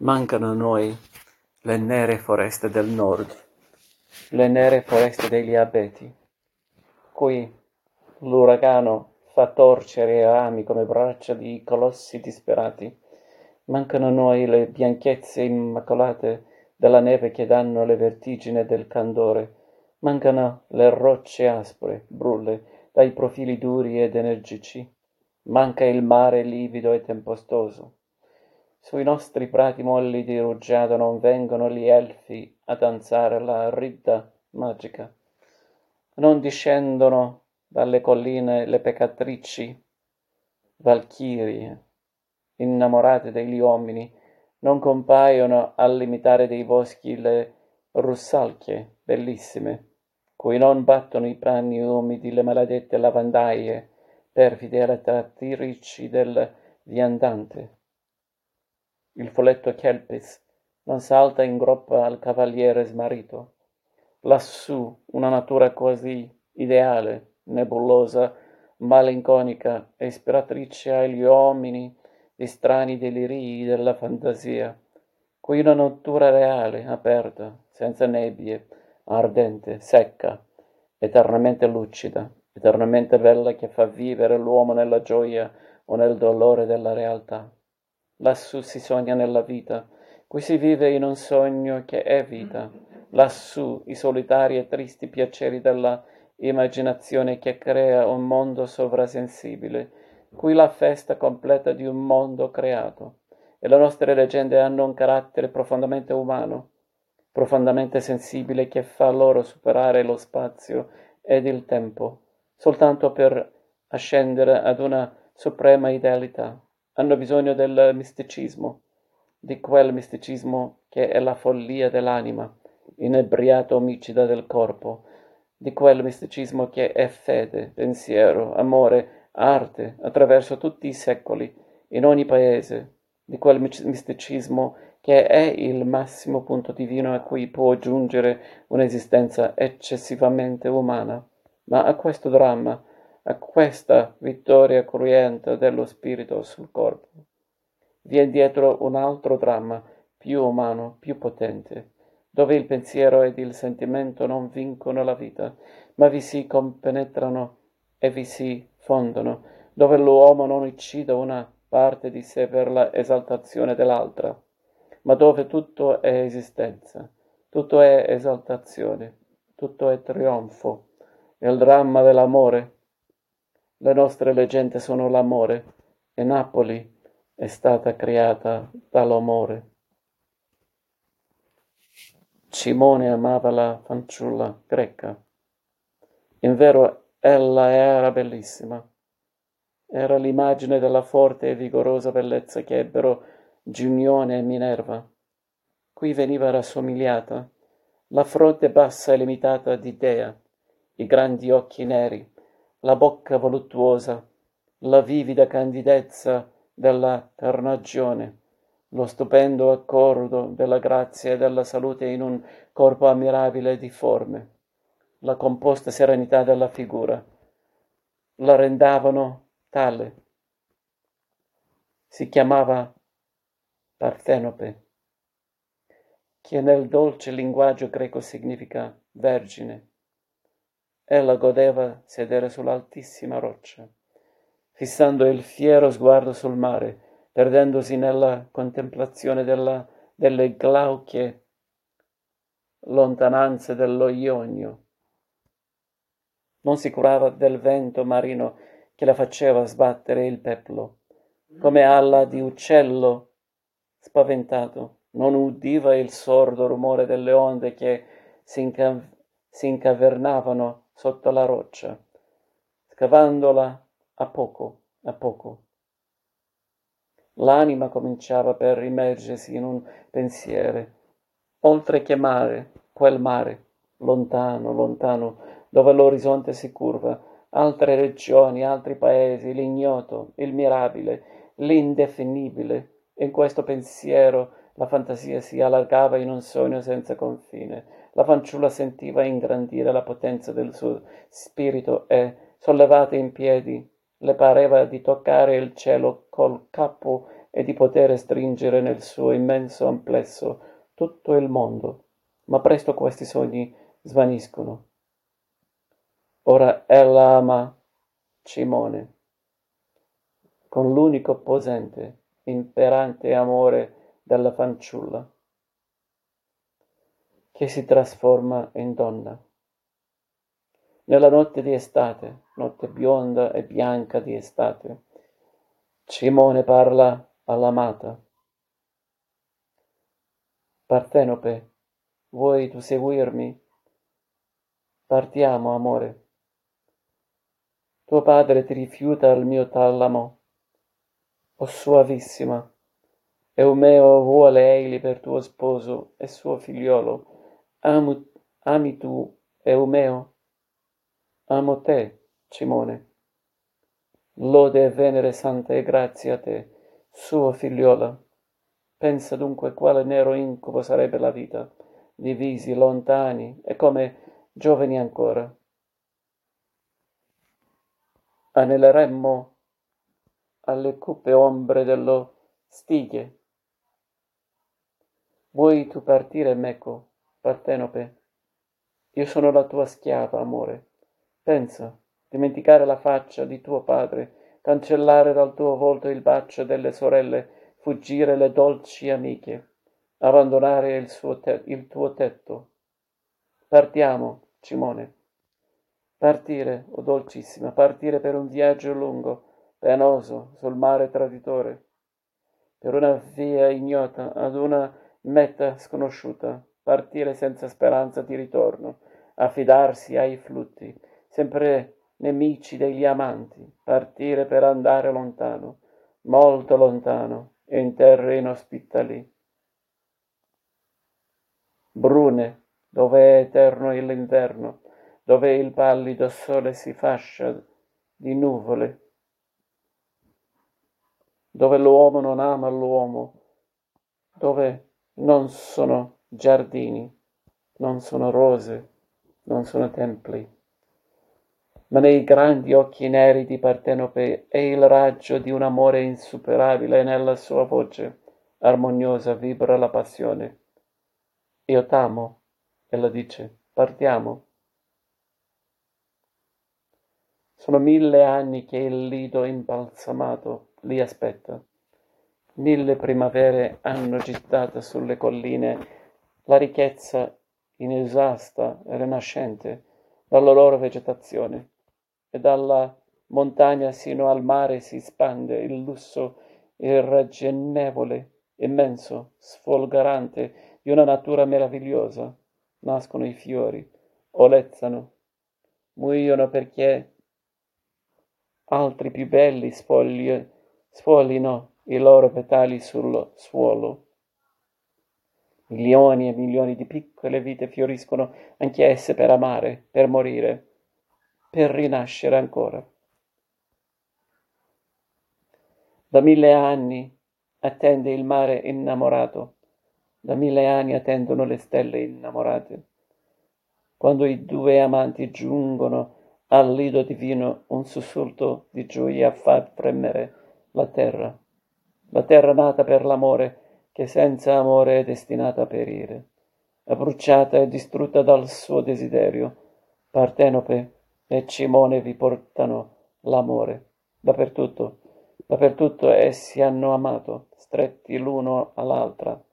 Mancano a noi le nere foreste del nord, le nere foreste degli abeti. Qui l'uragano fa torcere i rami come braccia di colossi disperati. Mancano a noi le bianchezze immacolate della neve che danno le vertigini del candore. Mancano le rocce aspre, brulle, dai profili duri ed energici. Manca il mare livido e tempestoso. Sui nostri prati molli di rugiada non vengono gli elfi a danzare la ridda magica. Non discendono dalle colline le peccatrici valchirie, innamorate degli uomini, non compaiono all'imitare dei boschi le russalchie bellissime, cui non battono i panni umidi le maledette lavandaie, perfide attrattrici del viandante il folletto Kelpis non salta in groppa al cavaliere smarrito. Lassù una natura quasi ideale, nebulosa, malinconica, ispiratrice agli uomini di strani delirii della fantasia. Qui una natura reale, aperta, senza nebbie, ardente, secca, eternamente lucida, eternamente bella che fa vivere l'uomo nella gioia o nel dolore della realtà. Lassù si sogna nella vita, qui si vive in un sogno che è vita. Lassù i solitari e tristi piaceri della immaginazione che crea un mondo sovrasensibile, qui la festa completa di un mondo creato. E le nostre leggende hanno un carattere profondamente umano, profondamente sensibile che fa loro superare lo spazio ed il tempo, soltanto per ascendere ad una suprema idealità hanno bisogno del misticismo, di quel misticismo che è la follia dell'anima, inebriata omicida del corpo, di quel misticismo che è fede, pensiero, amore, arte, attraverso tutti i secoli, in ogni paese, di quel misticismo che è il massimo punto divino a cui può giungere un'esistenza eccessivamente umana. Ma a questo dramma, a questa vittoria cruenta dello spirito sul corpo. Vien dietro un altro dramma, più umano, più potente, dove il pensiero ed il sentimento non vincono la vita, ma vi si compenetrano e vi si fondono, dove l'uomo non uccide una parte di sé per la esaltazione dell'altra, ma dove tutto è esistenza, tutto è esaltazione, tutto è trionfo. Il dramma dell'amore le nostre leggende sono l'amore e Napoli è stata creata dall'amore. Cimone amava la fanciulla greca. In vero ella era bellissima. Era l'immagine della forte e vigorosa bellezza che ebbero Giunione e Minerva. Qui veniva rassomigliata, la fronte bassa e limitata di Dea, i grandi occhi neri, la bocca voluttuosa, la vivida candidezza della carnagione, lo stupendo accordo della grazia e della salute in un corpo ammirabile di forme, la composta serenità della figura, la rendavano tale. Si chiamava Partenope, che nel dolce linguaggio greco significa vergine. Ella godeva sedere sull'altissima roccia, fissando il fiero sguardo sul mare, perdendosi nella contemplazione della, delle glauche lontananze dello Ionio. Non si curava del vento marino che la faceva sbattere il peplo, come alla di uccello spaventato. Non udiva il sordo rumore delle onde che si, incav- si incavernavano sotto la roccia, scavandola a poco a poco. L'anima cominciava per immergersi in un pensiero, oltre che mare, quel mare, lontano, lontano, dove l'orizzonte si curva, altre regioni, altri paesi, l'ignoto, il mirabile, l'indefinibile. In questo pensiero la fantasia si allargava in un sogno senza confine la fanciulla sentiva ingrandire la potenza del suo spirito e, sollevata in piedi, le pareva di toccare il cielo col capo e di poter stringere nel suo immenso amplesso tutto il mondo. Ma presto questi sogni svaniscono. Ora ella ama Cimone con l'unico posente, imperante amore della fanciulla, che si trasforma in donna. Nella notte di estate, notte bionda e bianca di estate, Cimone parla all'amata. Partenope, vuoi tu seguirmi? Partiamo, amore. Tuo padre ti rifiuta il mio tallamo o Soavissima, Eumeo vuole egli per tuo sposo e suo figliolo. Ami tu, Eumeo? Amo te, Cimone. Lode e venere santa e grazia a te, suo figliola. Pensa dunque quale nero incubo sarebbe la vita, divisi, lontani e come giovani ancora. Aneleremmo alle cupe ombre dello stighe. Vuoi tu partire, meco, Partenope? Io sono la tua schiava, amore. Pensa, dimenticare la faccia di tuo padre, cancellare dal tuo volto il bacio delle sorelle, fuggire le dolci amiche, abbandonare il, te- il tuo tetto. Partiamo, Cimone. Partire, o oh dolcissima, partire per un viaggio lungo, penoso sul mare traditore, per una via ignota ad una meta sconosciuta, partire senza speranza di ritorno, affidarsi ai flutti, sempre nemici degli amanti, partire per andare lontano, molto lontano, in terre inospitali. Brune, dove è eterno l'inverno, dove il pallido sole si fascia di nuvole, dove l'uomo non ama l'uomo, dove non sono giardini, non sono rose, non sono templi. Ma nei grandi occhi neri di Partenope è il raggio di un amore insuperabile e nella sua voce armoniosa vibra la passione. Io t'amo, ella dice, partiamo. Sono mille anni che il lido imbalsamato li aspetta. Mille primavere hanno gittato sulle colline la ricchezza inesausta e rinascente dalla loro vegetazione e dalla montagna sino al mare si spande il lusso irragionevole, immenso, sfolgorante di una natura meravigliosa. Nascono i fiori, olezzano, muoiono perché altri più belli sfogli sfollino i loro petali sul suolo. Milioni e milioni di piccole vite fioriscono anch'esse per amare, per morire, per rinascere ancora. Da mille anni attende il mare innamorato, da mille anni attendono le stelle innamorate. Quando i due amanti giungono al lido divino, un sussulto di gioia fa premere la terra, la terra nata per l'amore, che senza amore è destinata a perire, abbruciata e distrutta dal suo desiderio. Partenope e Cimone vi portano l'amore, dappertutto, dappertutto essi hanno amato, stretti l'uno all'altra.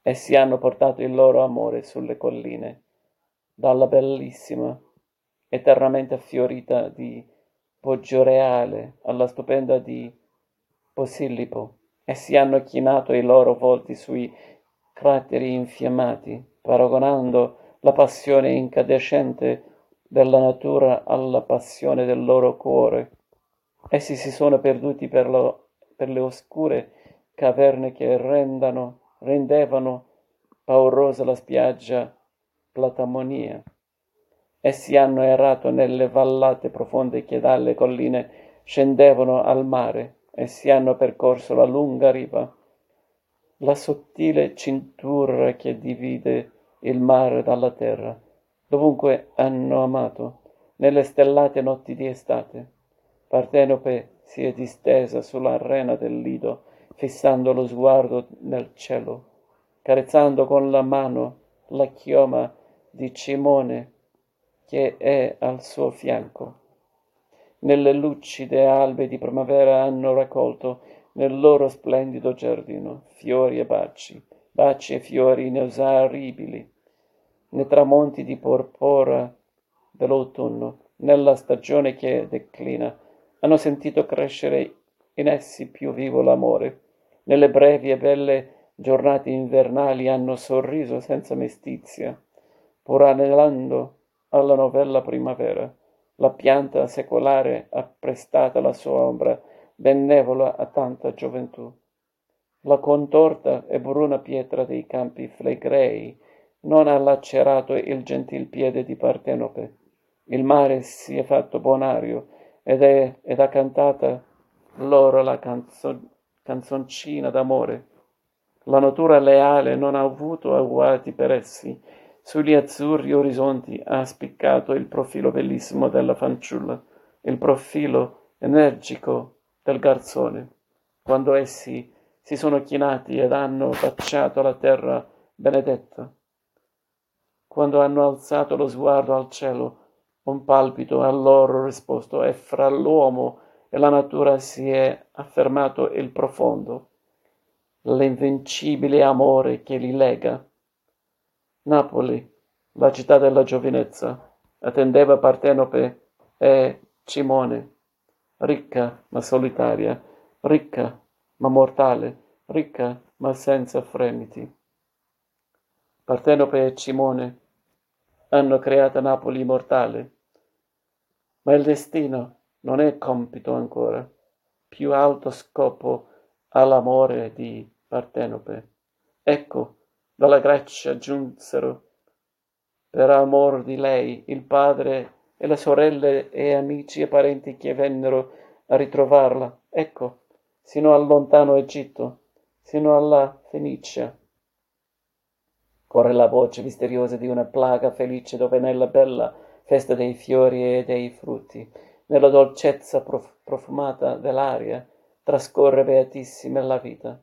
Essi hanno portato il loro amore sulle colline, dalla bellissima, eternamente fiorita di Poggioreale alla stupenda di Posillipo, e si hanno chinato i loro volti sui crateri infiammati, paragonando la passione incandescente della natura alla passione del loro cuore. Essi si sono perduti per, lo, per le oscure caverne che rendano, rendevano paurosa la spiaggia Platamonia. Essi hanno errato nelle vallate profonde che dalle colline scendevano al mare, essi hanno percorso la lunga riva, la sottile cintura che divide il mare dalla terra, dovunque hanno amato, nelle stellate notti di estate. Partenope si è distesa sull'arena del lido, fissando lo sguardo nel cielo, carezzando con la mano la chioma di Cimone che è al suo fianco. Nelle lucide albe di primavera hanno raccolto nel loro splendido giardino fiori e baci, baci e fiori inesauribili, nei tramonti di porpora dell'autunno, nella stagione che declina, hanno sentito crescere in essi più vivo l'amore. Nelle brevi e belle giornate invernali hanno sorriso senza mestizia, pur anelando alla novella primavera. La pianta secolare ha prestata la sua ombra benevola a tanta gioventù. La contorta e bruna pietra dei campi flegrei non ha lacerato il gentil piede di Partenope. Il mare si è fatto bonario ed, è, ed ha cantata loro la canzo, canzoncina d'amore. La natura leale non ha avuto agguati per essi. Sugli azzurri orizzonti ha spiccato il profilo bellissimo della fanciulla, il profilo energico del garzone. Quando essi si sono chinati ed hanno baciato la terra benedetta. Quando hanno alzato lo sguardo al cielo, un palpito ha loro risposto e fra l'uomo e la natura si è affermato il profondo, l'invincibile amore che li lega. Napoli, la città della giovinezza, attendeva Partenope e Cimone, ricca ma solitaria, ricca ma mortale, ricca ma senza fremiti. Partenope e Cimone hanno creato Napoli mortale, ma il destino non è compito ancora. Più alto scopo ha l'amore di Partenope. Ecco, dalla Grecia giunsero per amor di lei il padre e le sorelle e amici e parenti che vennero a ritrovarla. Ecco, sino al lontano Egitto, sino alla Fenicia. Corre la voce misteriosa di una plaga felice dove nella bella festa dei fiori e dei frutti, nella dolcezza prof- profumata dell'aria, trascorre beatissima la vita.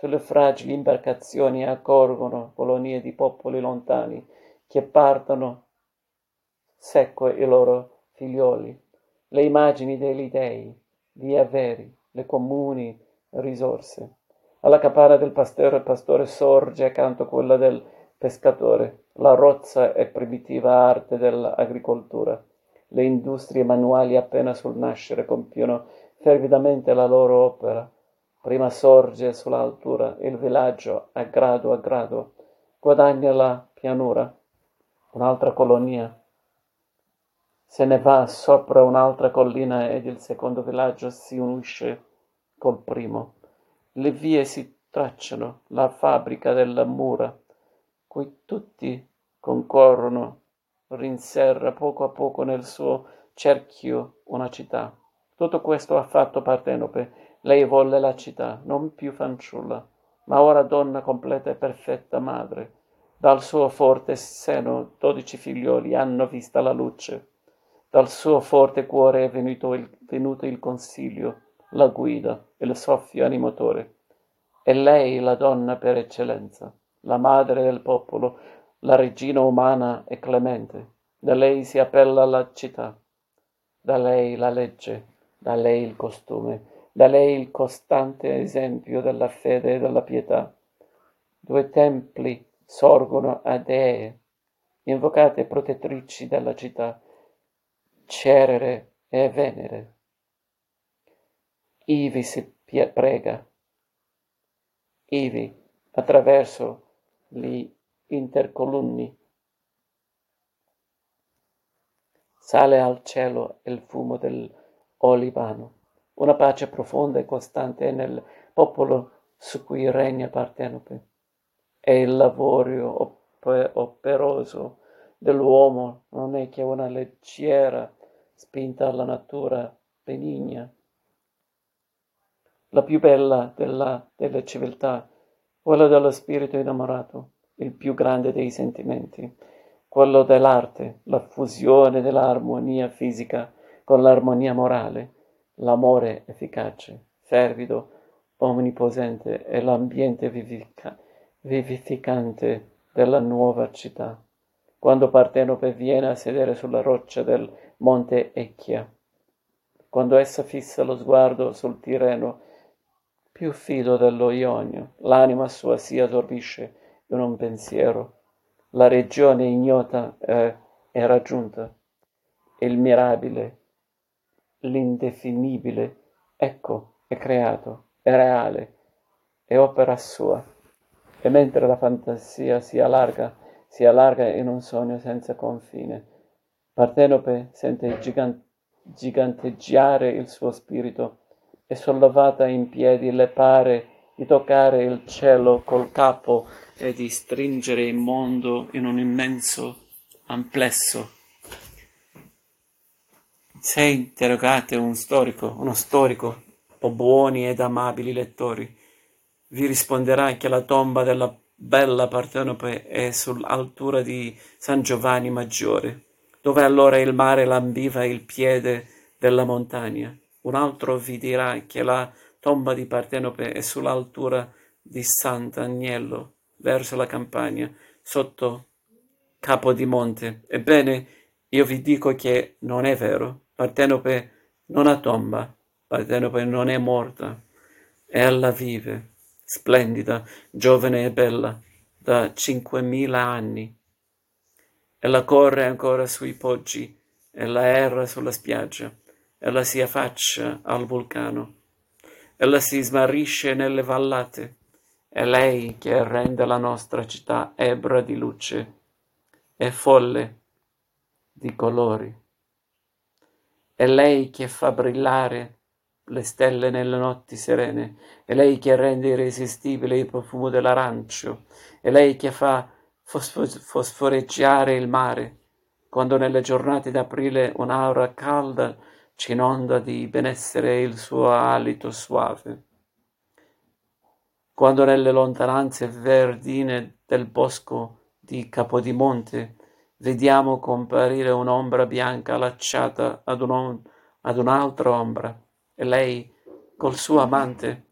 Sulle fragili imbarcazioni accorgono colonie di popoli lontani che partono secco i loro figlioli, le immagini degli dei, gli averi, le comuni risorse. Alla capanna del pastore il pastore sorge accanto a quella del pescatore. La rozza e primitiva arte dell'agricoltura. Le industrie manuali appena sul nascere compiono fervidamente la loro opera. Prima sorge sull'altura il villaggio a grado a grado, guadagna la pianura, un'altra colonia. Se ne va sopra un'altra collina ed il secondo villaggio si unisce col primo. Le vie si tracciano, la fabbrica della mura, cui tutti concorrono, rinserra poco a poco nel suo cerchio una città. Tutto questo ha fatto Partenope. Lei volle la città, non più fanciulla, ma ora donna completa e perfetta madre. Dal suo forte seno dodici figlioli hanno vista la luce. Dal suo forte cuore è venuto il, venuto il consiglio, la guida, il soffio animatore. È lei la donna per eccellenza la madre del popolo, la regina umana e clemente. Da lei si appella la città, da lei la legge, da lei il costume, da lei il costante esempio della fede e della pietà. Due templi sorgono a dee, invocate protettrici della città, Cerere e Venere. Ivi si prega, ivi attraverso gli intercolunni. Sale al cielo il fumo dell'olivano, una pace profonda e costante nel popolo su cui regna Partenope. E il lavoro operoso dell'uomo non è che una leggera spinta alla natura benigna. La più bella della, delle civiltà quello dello spirito innamorato, il più grande dei sentimenti, quello dell'arte, la fusione dell'armonia fisica con l'armonia morale, l'amore efficace, fervido, omniposente e l'ambiente vivifica- vivificante della nuova città. Quando Partenope viene a sedere sulla roccia del monte Echia, quando essa fissa lo sguardo sul Tirreno, più fido dello Ionio, l'anima sua si assorbisce in un pensiero. La regione ignota è, è raggiunta, il mirabile, l'indefinibile, ecco, è creato, è reale, è opera sua. E mentre la fantasia si allarga, si allarga in un sogno senza confine, Partenope sente gigant- giganteggiare il suo spirito e sollevata in piedi le pare di toccare il cielo col capo e di stringere il mondo in un immenso amplesso. Se interrogate un storico, uno storico, o buoni ed amabili lettori, vi risponderà che la tomba della bella Partenope è sull'altura di San Giovanni Maggiore, dove allora il mare lambiva il piede della montagna. Un altro vi dirà che la tomba di Partenope è sull'altura di Sant'Agnello, verso la campagna, sotto Capodimonte. Ebbene, io vi dico che non è vero. Partenope non ha tomba, Partenope non è morta. Ella vive, splendida, giovane e bella, da cinquemila anni. Ella corre ancora sui poggi, ella erra sulla spiaggia ella si affaccia al vulcano, ella si smarrisce nelle vallate, è lei che rende la nostra città ebra di luce e folle di colori. È lei che fa brillare le stelle nelle notti serene, è lei che rende irresistibile il profumo dell'arancio, è lei che fa fosforeggiare il mare, quando nelle giornate d'aprile un'aura calda ci inonda di benessere il suo alito suave. Quando nelle lontananze verdine del bosco di Capodimonte vediamo comparire un'ombra bianca allacciata ad, un, ad un'altra ombra, e lei col suo amante,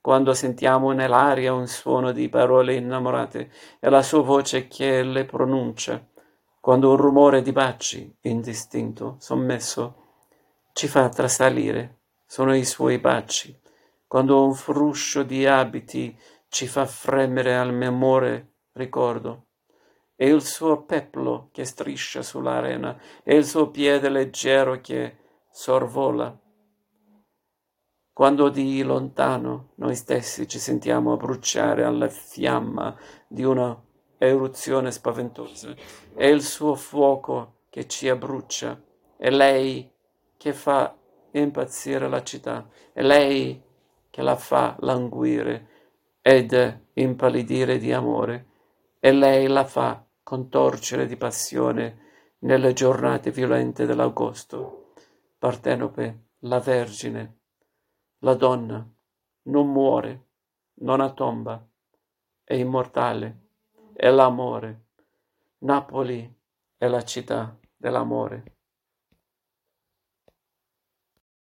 quando sentiamo nell'aria un suono di parole innamorate e la sua voce che le pronuncia, quando un rumore di baci indistinto, sommesso, ci fa trasalire, sono i suoi baci, quando un fruscio di abiti ci fa fremere al memore ricordo, e il suo peplo che striscia sull'arena, e il suo piede leggero che sorvola. Quando di lontano noi stessi ci sentiamo bruciare alla fiamma di una eruzione spaventosa, è il suo fuoco che ci abbrucia, e lei che fa impazzire la città, è lei che la fa languire ed impallidire di amore, e lei la fa contorcere di passione nelle giornate violente dell'agosto. Partenope, la Vergine, la donna, non muore, non ha tomba, è immortale, è l'amore. Napoli è la città dell'amore.